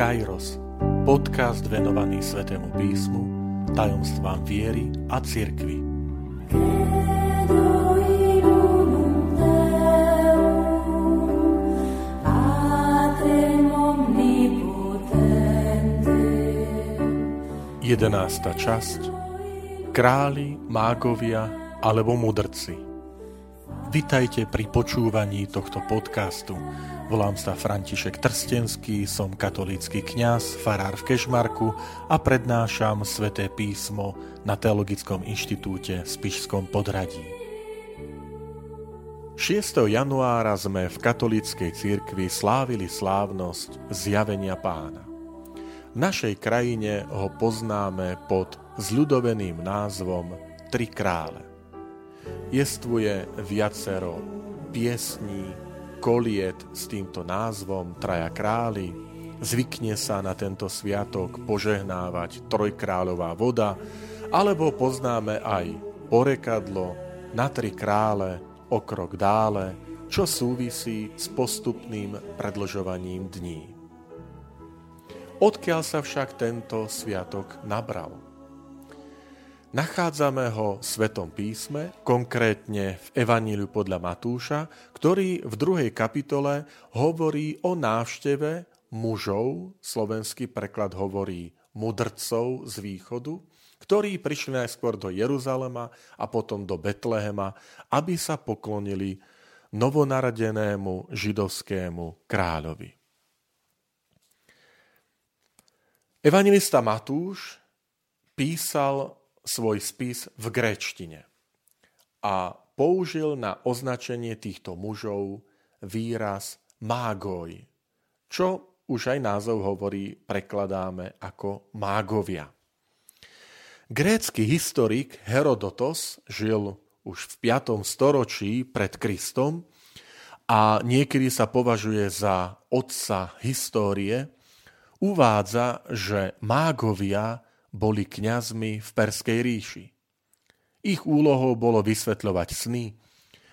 Kairos, podcast venovaný Svetému písmu, tajomstvám viery a cirkvi. Jedenásta časť Králi, mágovia alebo mudrci. Vitajte pri počúvaní tohto podcastu, Volám sa František Trstenský, som katolícky kňaz, farár v Kešmarku a prednášam sväté písmo na Teologickom inštitúte v Spišskom podradí. 6. januára sme v katolíckej cirkvi slávili slávnosť zjavenia pána. V našej krajine ho poznáme pod zľudoveným názvom Tri krále. Jestvuje viacero piesní, koliet s týmto názvom Traja králi. Zvykne sa na tento sviatok požehnávať trojkráľová voda, alebo poznáme aj porekadlo na tri krále o krok dále, čo súvisí s postupným predlžovaním dní. Odkiaľ sa však tento sviatok nabral? Nachádzame ho v Svetom písme, konkrétne v Evaníliu podľa Matúša, ktorý v druhej kapitole hovorí o návšteve mužov, slovenský preklad hovorí mudrcov z východu, ktorí prišli najskôr do Jeruzalema a potom do Betlehema, aby sa poklonili novonaradenému židovskému kráľovi. Evangelista Matúš písal svoj spis v gréčtine a použil na označenie týchto mužov výraz mágoj, čo už aj názov hovorí, prekladáme ako mágovia. Grécky historik Herodotos žil už v 5. storočí pred Kristom a niekedy sa považuje za otca histórie, uvádza, že mágovia boli kňazmi v Perskej ríši. Ich úlohou bolo vysvetľovať sny,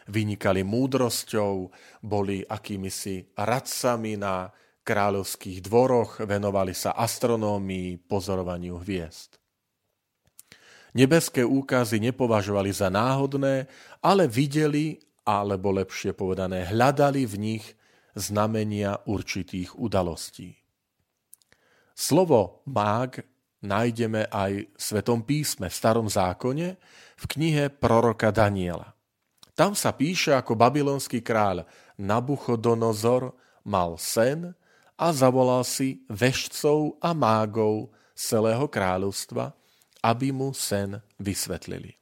vynikali múdrosťou, boli akýmisi radcami na kráľovských dvoroch, venovali sa astronómii, pozorovaniu hviezd. Nebeské úkazy nepovažovali za náhodné, ale videli, alebo lepšie povedané, hľadali v nich znamenia určitých udalostí. Slovo mág nájdeme aj v Svetom písme, v Starom zákone, v knihe proroka Daniela. Tam sa píše, ako babylonský kráľ Nabuchodonozor mal sen a zavolal si vešcov a mágov celého kráľovstva, aby mu sen vysvetlili.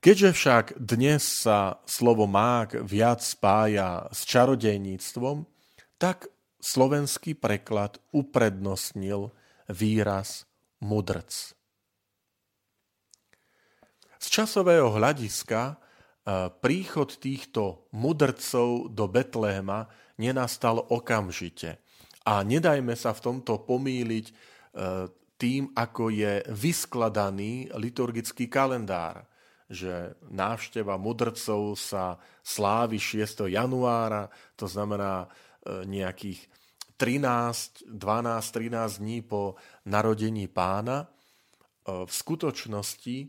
Keďže však dnes sa slovo mág viac spája s čarodejníctvom, tak slovenský preklad uprednostnil výraz mudrc. Z časového hľadiska e, príchod týchto mudrcov do Betléma nenastal okamžite. A nedajme sa v tomto pomýliť e, tým, ako je vyskladaný liturgický kalendár, že návšteva mudrcov sa slávi 6. januára, to znamená e, nejakých 13, 12, 13 dní po narodení pána, e, v skutočnosti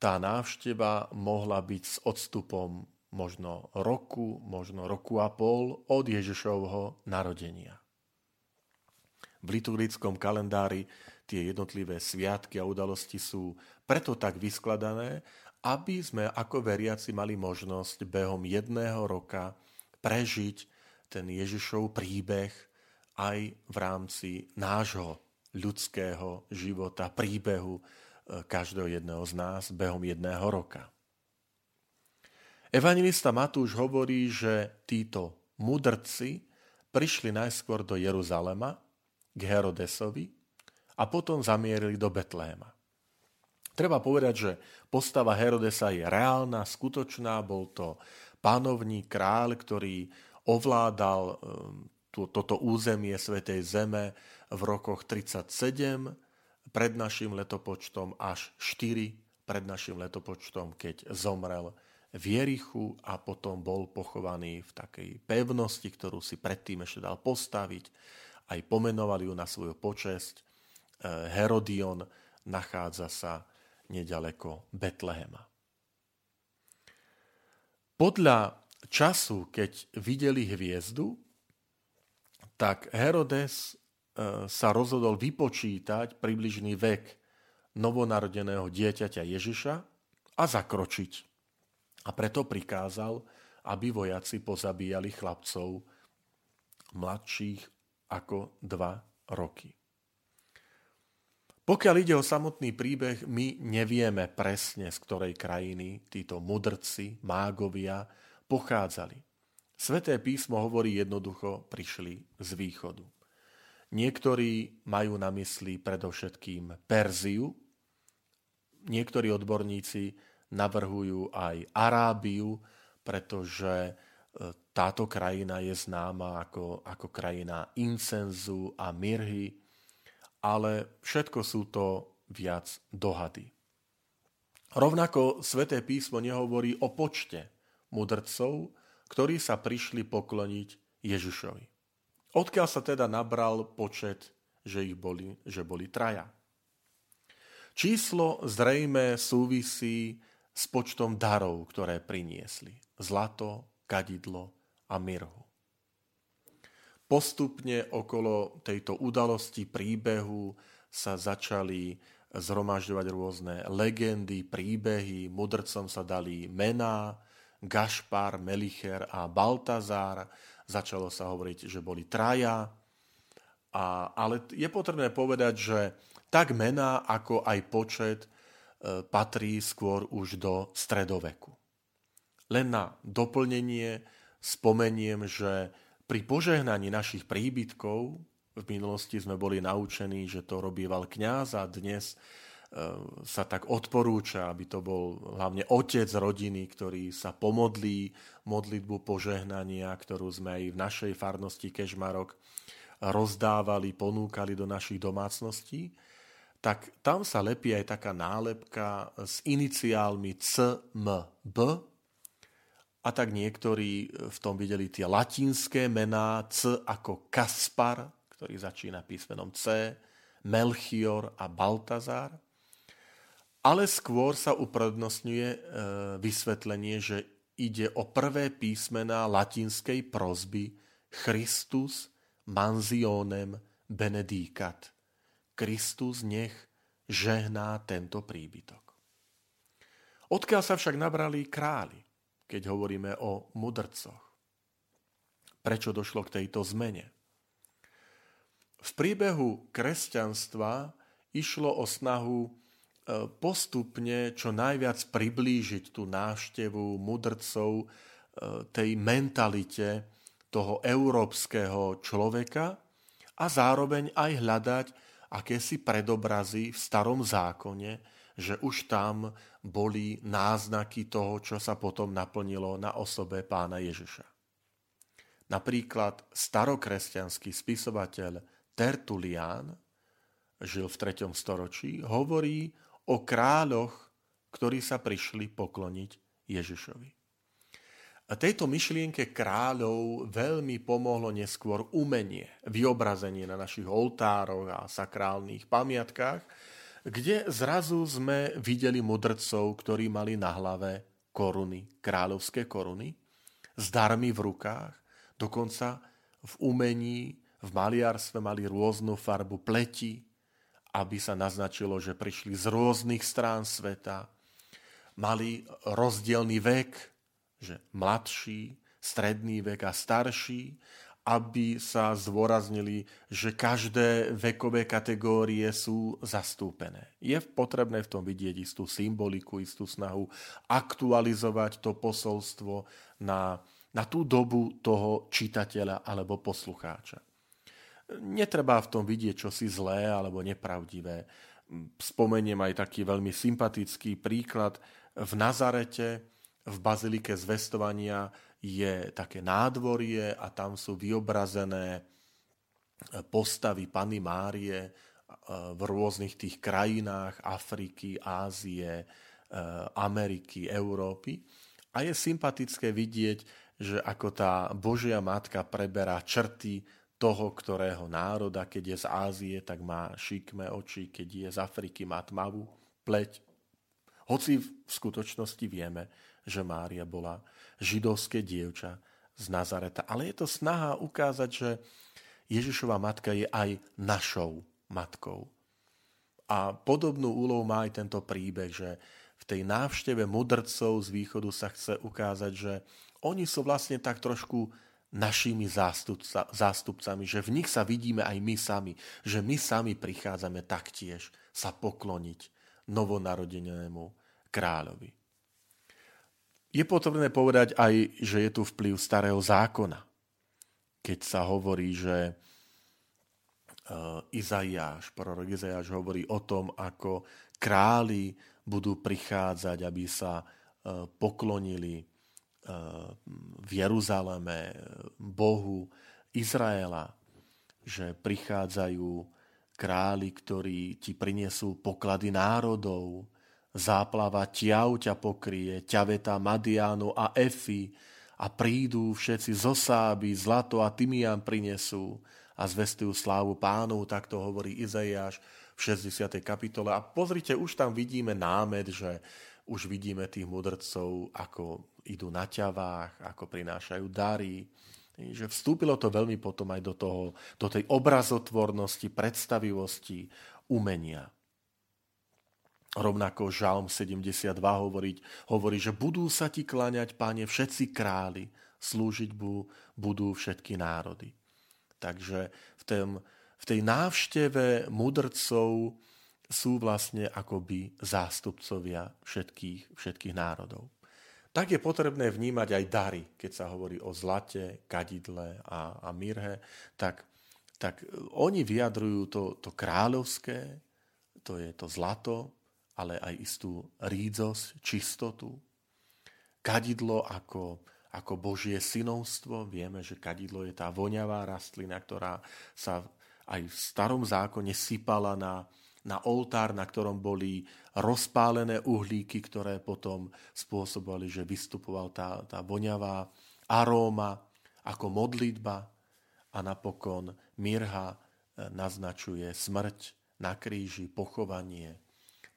tá návšteva mohla byť s odstupom možno roku, možno roku a pol od Ježišovho narodenia. V liturgickom kalendári tie jednotlivé sviatky a udalosti sú preto tak vyskladané, aby sme ako veriaci mali možnosť behom jedného roka prežiť ten Ježišov príbeh, aj v rámci nášho ľudského života, príbehu e, každého jedného z nás behom jedného roka. Evangelista Matúš hovorí, že títo mudrci prišli najskôr do Jeruzalema k Herodesovi a potom zamierili do Betléma. Treba povedať, že postava Herodesa je reálna, skutočná, bol to panovník, kráľ, ktorý ovládal to, toto územie Svetej Zeme v rokoch 37 pred našim letopočtom až 4 pred našim letopočtom, keď zomrel v Jerichu a potom bol pochovaný v takej pevnosti, ktorú si predtým ešte dal postaviť. Aj pomenovali ju na svoju počesť. E, Herodion nachádza sa nedaleko Betlehema. Podľa času, keď videli hviezdu, tak Herodes e, sa rozhodol vypočítať približný vek novonarodeného dieťaťa Ježiša a zakročiť. A preto prikázal, aby vojaci pozabíjali chlapcov mladších ako dva roky. Pokiaľ ide o samotný príbeh, my nevieme presne, z ktorej krajiny títo mudrci, mágovia pochádzali. Sveté písmo hovorí jednoducho, prišli z východu. Niektorí majú na mysli predovšetkým Perziu, niektorí odborníci navrhujú aj Arábiu, pretože e, táto krajina je známa ako, ako krajina incenzu a mirhy, ale všetko sú to viac dohady. Rovnako sväté písmo nehovorí o počte mudrcov, ktorí sa prišli pokloniť Ježišovi. Odkiaľ sa teda nabral počet, že ich boli, že boli traja. Číslo zrejme súvisí s počtom darov, ktoré priniesli. Zlato, kadidlo a mirhu. Postupne okolo tejto udalosti príbehu sa začali zhromažďovať rôzne legendy, príbehy, mudrcom sa dali mená, Gašpar, Melicher a Baltazár. Začalo sa hovoriť, že boli traja. A, ale je potrebné povedať, že tak mená, ako aj počet e, patrí skôr už do stredoveku. Len na doplnenie spomeniem, že pri požehnaní našich príbytkov v minulosti sme boli naučení, že to robieval kňaz a dnes sa tak odporúča, aby to bol hlavne otec rodiny, ktorý sa pomodlí modlitbu požehnania, ktorú sme aj v našej farnosti Kežmarok rozdávali, ponúkali do našich domácností, tak tam sa lepí aj taká nálepka s iniciálmi CMB, a tak niektorí v tom videli tie latinské mená C ako Kaspar, ktorý začína písmenom C, Melchior a Baltazar. Ale skôr sa uprednostňuje e, vysvetlenie, že ide o prvé písmená latinskej prozby Christus manzionem benedicat. Kristus nech žehná tento príbytok. Odkiaľ sa však nabrali králi? keď hovoríme o mudrcoch. Prečo došlo k tejto zmene? V príbehu kresťanstva išlo o snahu postupne čo najviac priblížiť tú návštevu mudrcov e, tej mentalite toho európskeho človeka a zároveň aj hľadať akési predobrazy v starom zákone, že už tam boli náznaky toho, čo sa potom naplnilo na osobe pána Ježiša. Napríklad starokresťanský spisovateľ Tertulian, žil v 3. storočí, hovorí o kráľoch, ktorí sa prišli pokloniť Ježišovi. A tejto myšlienke kráľov veľmi pomohlo neskôr umenie, vyobrazenie na našich oltároch a sakrálnych pamiatkách, kde zrazu sme videli mudrcov, ktorí mali na hlave koruny, kráľovské koruny, s darmi v rukách, dokonca v umení, v maliarstve mali rôznu farbu pleti, aby sa naznačilo, že prišli z rôznych strán sveta. Mali rozdielný vek, že mladší, stredný vek a starší aby sa zdôraznili, že každé vekové kategórie sú zastúpené. Je potrebné v tom vidieť istú symboliku, istú snahu aktualizovať to posolstvo na, na tú dobu toho čitateľa alebo poslucháča. Netreba v tom vidieť čosi zlé alebo nepravdivé. Spomeniem aj taký veľmi sympatický príklad. V Nazarete, v Bazilike zvestovania je také nádvorie a tam sú vyobrazené e, postavy Pany Márie e, v rôznych tých krajinách Afriky, Ázie, e, Ameriky, Európy. A je sympatické vidieť, že ako tá Božia Matka preberá črty toho, ktorého národa, keď je z Ázie, tak má šikmé oči, keď je z Afriky, má tmavú pleť. Hoci v skutočnosti vieme, že Mária bola židovské dievča z Nazareta. Ale je to snaha ukázať, že Ježišova matka je aj našou matkou. A podobnú úlohu má aj tento príbeh, že v tej návšteve mudrcov z východu sa chce ukázať, že oni sú vlastne tak trošku našimi zástupca, zástupcami, že v nich sa vidíme aj my sami, že my sami prichádzame taktiež sa pokloniť novonarodenému kráľovi. Je potrebné povedať aj, že je tu vplyv starého zákona. Keď sa hovorí, že e, Izaiáš, prorok Izaiáš hovorí o tom, ako králi budú prichádzať, aby sa e, poklonili v Jeruzaleme, Bohu Izraela, že prichádzajú králi, ktorí ti prinesú poklady národov, záplava ťav ťa pokrie, ťaveta Madianu a Efy a prídu všetci zo Sáby, zlato a tymian prinesú a zvestujú slávu pánov, tak to hovorí Izaiáš v 60. kapitole. A pozrite, už tam vidíme námed, že už vidíme tých mudrcov, ako idú na ťavách, ako prinášajú dary. Že vstúpilo to veľmi potom aj do, toho, do tej obrazotvornosti, predstavivosti, umenia. Rovnako Žalm 72 hovorí, hovorí, že budú sa ti kláňať, páne, všetci králi, slúžiť budú všetky národy. Takže v, tém, v tej návšteve mudrcov sú vlastne akoby zástupcovia všetkých, všetkých národov. Tak je potrebné vnímať aj dary, keď sa hovorí o zlate, kadidle a, a mirhe, tak, tak oni vyjadrujú to, to kráľovské, to je to zlato, ale aj istú rídzosť, čistotu. Kadidlo ako, ako Božie synovstvo. Vieme, že kadidlo je tá voňavá rastlina, ktorá sa aj v starom zákone sypala na, na oltár, na ktorom boli rozpálené uhlíky, ktoré potom spôsobovali, že vystupoval tá, tá voňavá aróma ako modlitba a napokon mirha e, naznačuje smrť na kríži, pochovanie,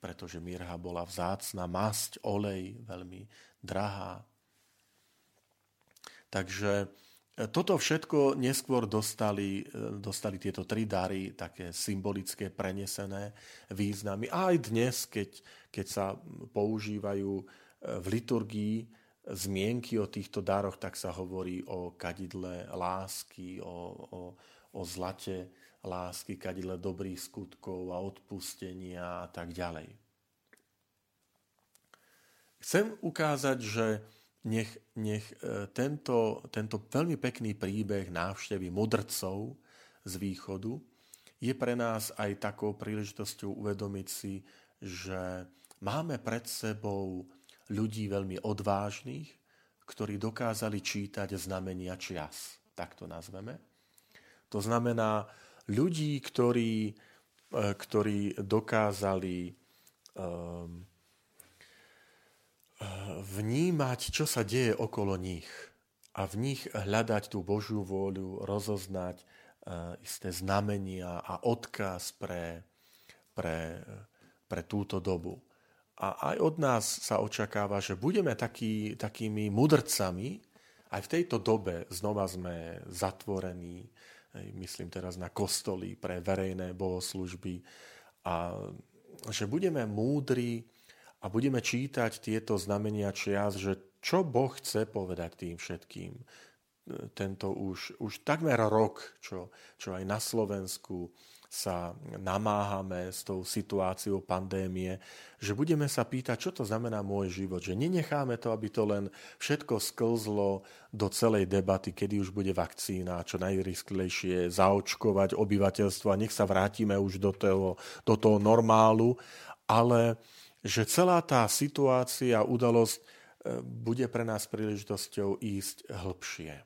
pretože mirha bola vzácna, masť, olej, veľmi drahá. Takže toto všetko neskôr dostali, e, dostali tieto tri dary, také symbolické, prenesené významy. A aj dnes, keď, keď sa používajú e, v liturgii zmienky o týchto daroch, tak sa hovorí o kadidle lásky, o, o, o zlate lásky, kadidle dobrých skutkov a odpustenia a tak ďalej. Chcem ukázať, že nech, nech e, tento, tento veľmi pekný príbeh návštevy mudrcov z východu je pre nás aj takou príležitosťou uvedomiť si, že máme pred sebou ľudí veľmi odvážnych, ktorí dokázali čítať znamenia čias, tak to nazveme. To znamená ľudí, ktorí, e, ktorí dokázali um, vnímať, čo sa deje okolo nich a v nich hľadať tú Božiu vôľu, rozoznať uh, isté znamenia a odkaz pre, pre, pre túto dobu. A aj od nás sa očakáva, že budeme taký, takými mudrcami, aj v tejto dobe znova sme zatvorení, myslím teraz na kostoly pre verejné bohoslužby, a že budeme múdri a budeme čítať tieto znamenia čias, že čo Boh chce povedať tým všetkým. Tento už, už takmer rok, čo, čo aj na Slovensku sa namáhame s tou situáciou pandémie, že budeme sa pýtať, čo to znamená môj život, že nenecháme to, aby to len všetko sklzlo do celej debaty, kedy už bude vakcína, čo najrýsklejšie zaočkovať obyvateľstvo a nech sa vrátime už do toho, do toho normálu, ale že celá tá situácia, udalosť e, bude pre nás príležitosťou ísť hlbšie.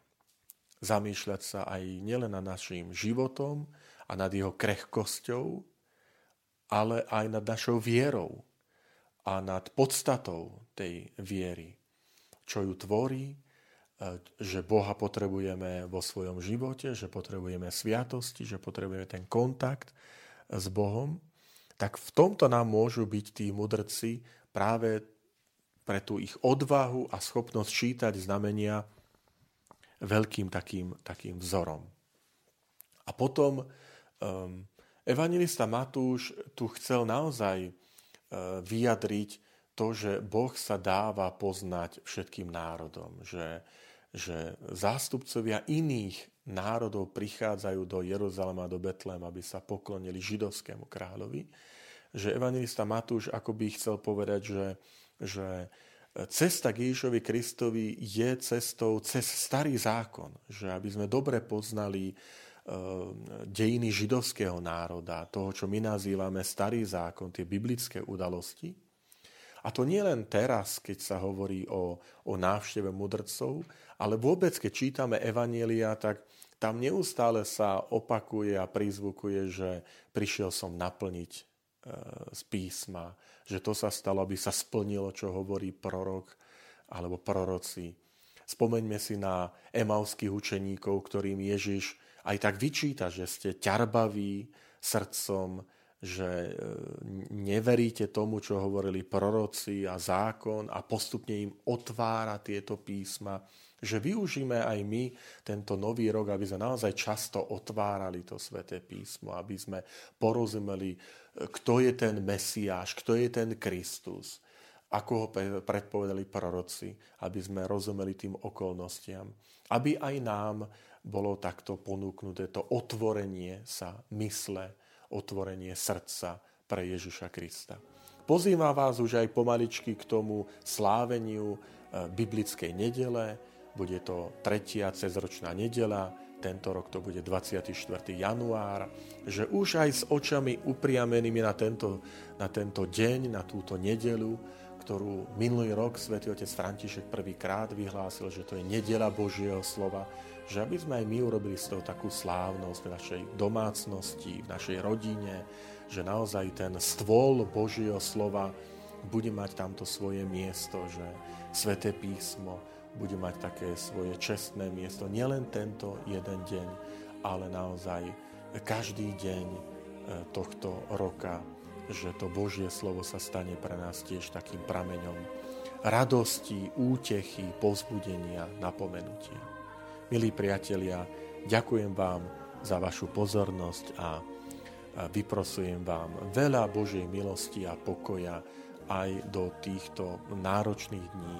Zamýšľať sa aj nielen nad našim životom a nad jeho krehkosťou, ale aj nad našou vierou a nad podstatou tej viery, čo ju tvorí že Boha potrebujeme vo svojom živote, že potrebujeme sviatosti, že potrebujeme ten kontakt s Bohom, tak v tomto nám môžu byť tí mudrci práve pre tú ich odvahu a schopnosť čítať znamenia veľkým takým, takým vzorom. A potom um, evangelista Matúš tu chcel naozaj uh, vyjadriť to, že Boh sa dáva poznať všetkým národom, že, že zástupcovia iných národov prichádzajú do Jeruzalema, do Betlém, aby sa poklonili židovskému kráľovi, že evangelista Matúš akoby chcel povedať, že, že cesta k Ježišovi Kristovi je cestou cez starý zákon, že aby sme dobre poznali eh, dejiny židovského národa, toho, čo my nazývame starý zákon, tie biblické udalosti. A to nie len teraz, keď sa hovorí o, o návšteve mudrcov, ale vôbec, keď čítame Evanielia, tak tam neustále sa opakuje a prizvukuje, že prišiel som naplniť e, z písma, že to sa stalo, aby sa splnilo, čo hovorí prorok alebo proroci. Spomeňme si na emauských učeníkov, ktorým Ježiš aj tak vyčíta, že ste ťarbaví srdcom, že e, neveríte tomu, čo hovorili proroci a zákon a postupne im otvára tieto písma že využíme aj my tento nový rok, aby sme naozaj často otvárali to sväté písmo, aby sme porozumeli, kto je ten Mesiáš, kto je ten Kristus, ako ho predpovedali proroci, aby sme rozumeli tým okolnostiam. Aby aj nám bolo takto ponúknuté to otvorenie sa mysle, otvorenie srdca pre Ježiša Krista. Pozývam vás už aj pomaličky k tomu sláveniu eh, biblickej nedele, bude to tretia cezročná nedela, tento rok to bude 24. január, že už aj s očami upriamenými na tento, na tento deň, na túto nedelu, ktorú minulý rok svätý otec František prvýkrát vyhlásil, že to je nedela Božieho slova, že aby sme aj my urobili z toho takú slávnosť v našej domácnosti, v našej rodine, že naozaj ten stôl Božieho slova bude mať tamto svoje miesto, že sväté písmo, bude mať také svoje čestné miesto. Nielen tento jeden deň, ale naozaj každý deň e, tohto roka, že to Božie slovo sa stane pre nás tiež takým prameňom radosti, útechy, pozbudenia, napomenutia. Milí priatelia, ďakujem vám za vašu pozornosť a vyprosujem vám veľa Božej milosti a pokoja aj do týchto náročných dní,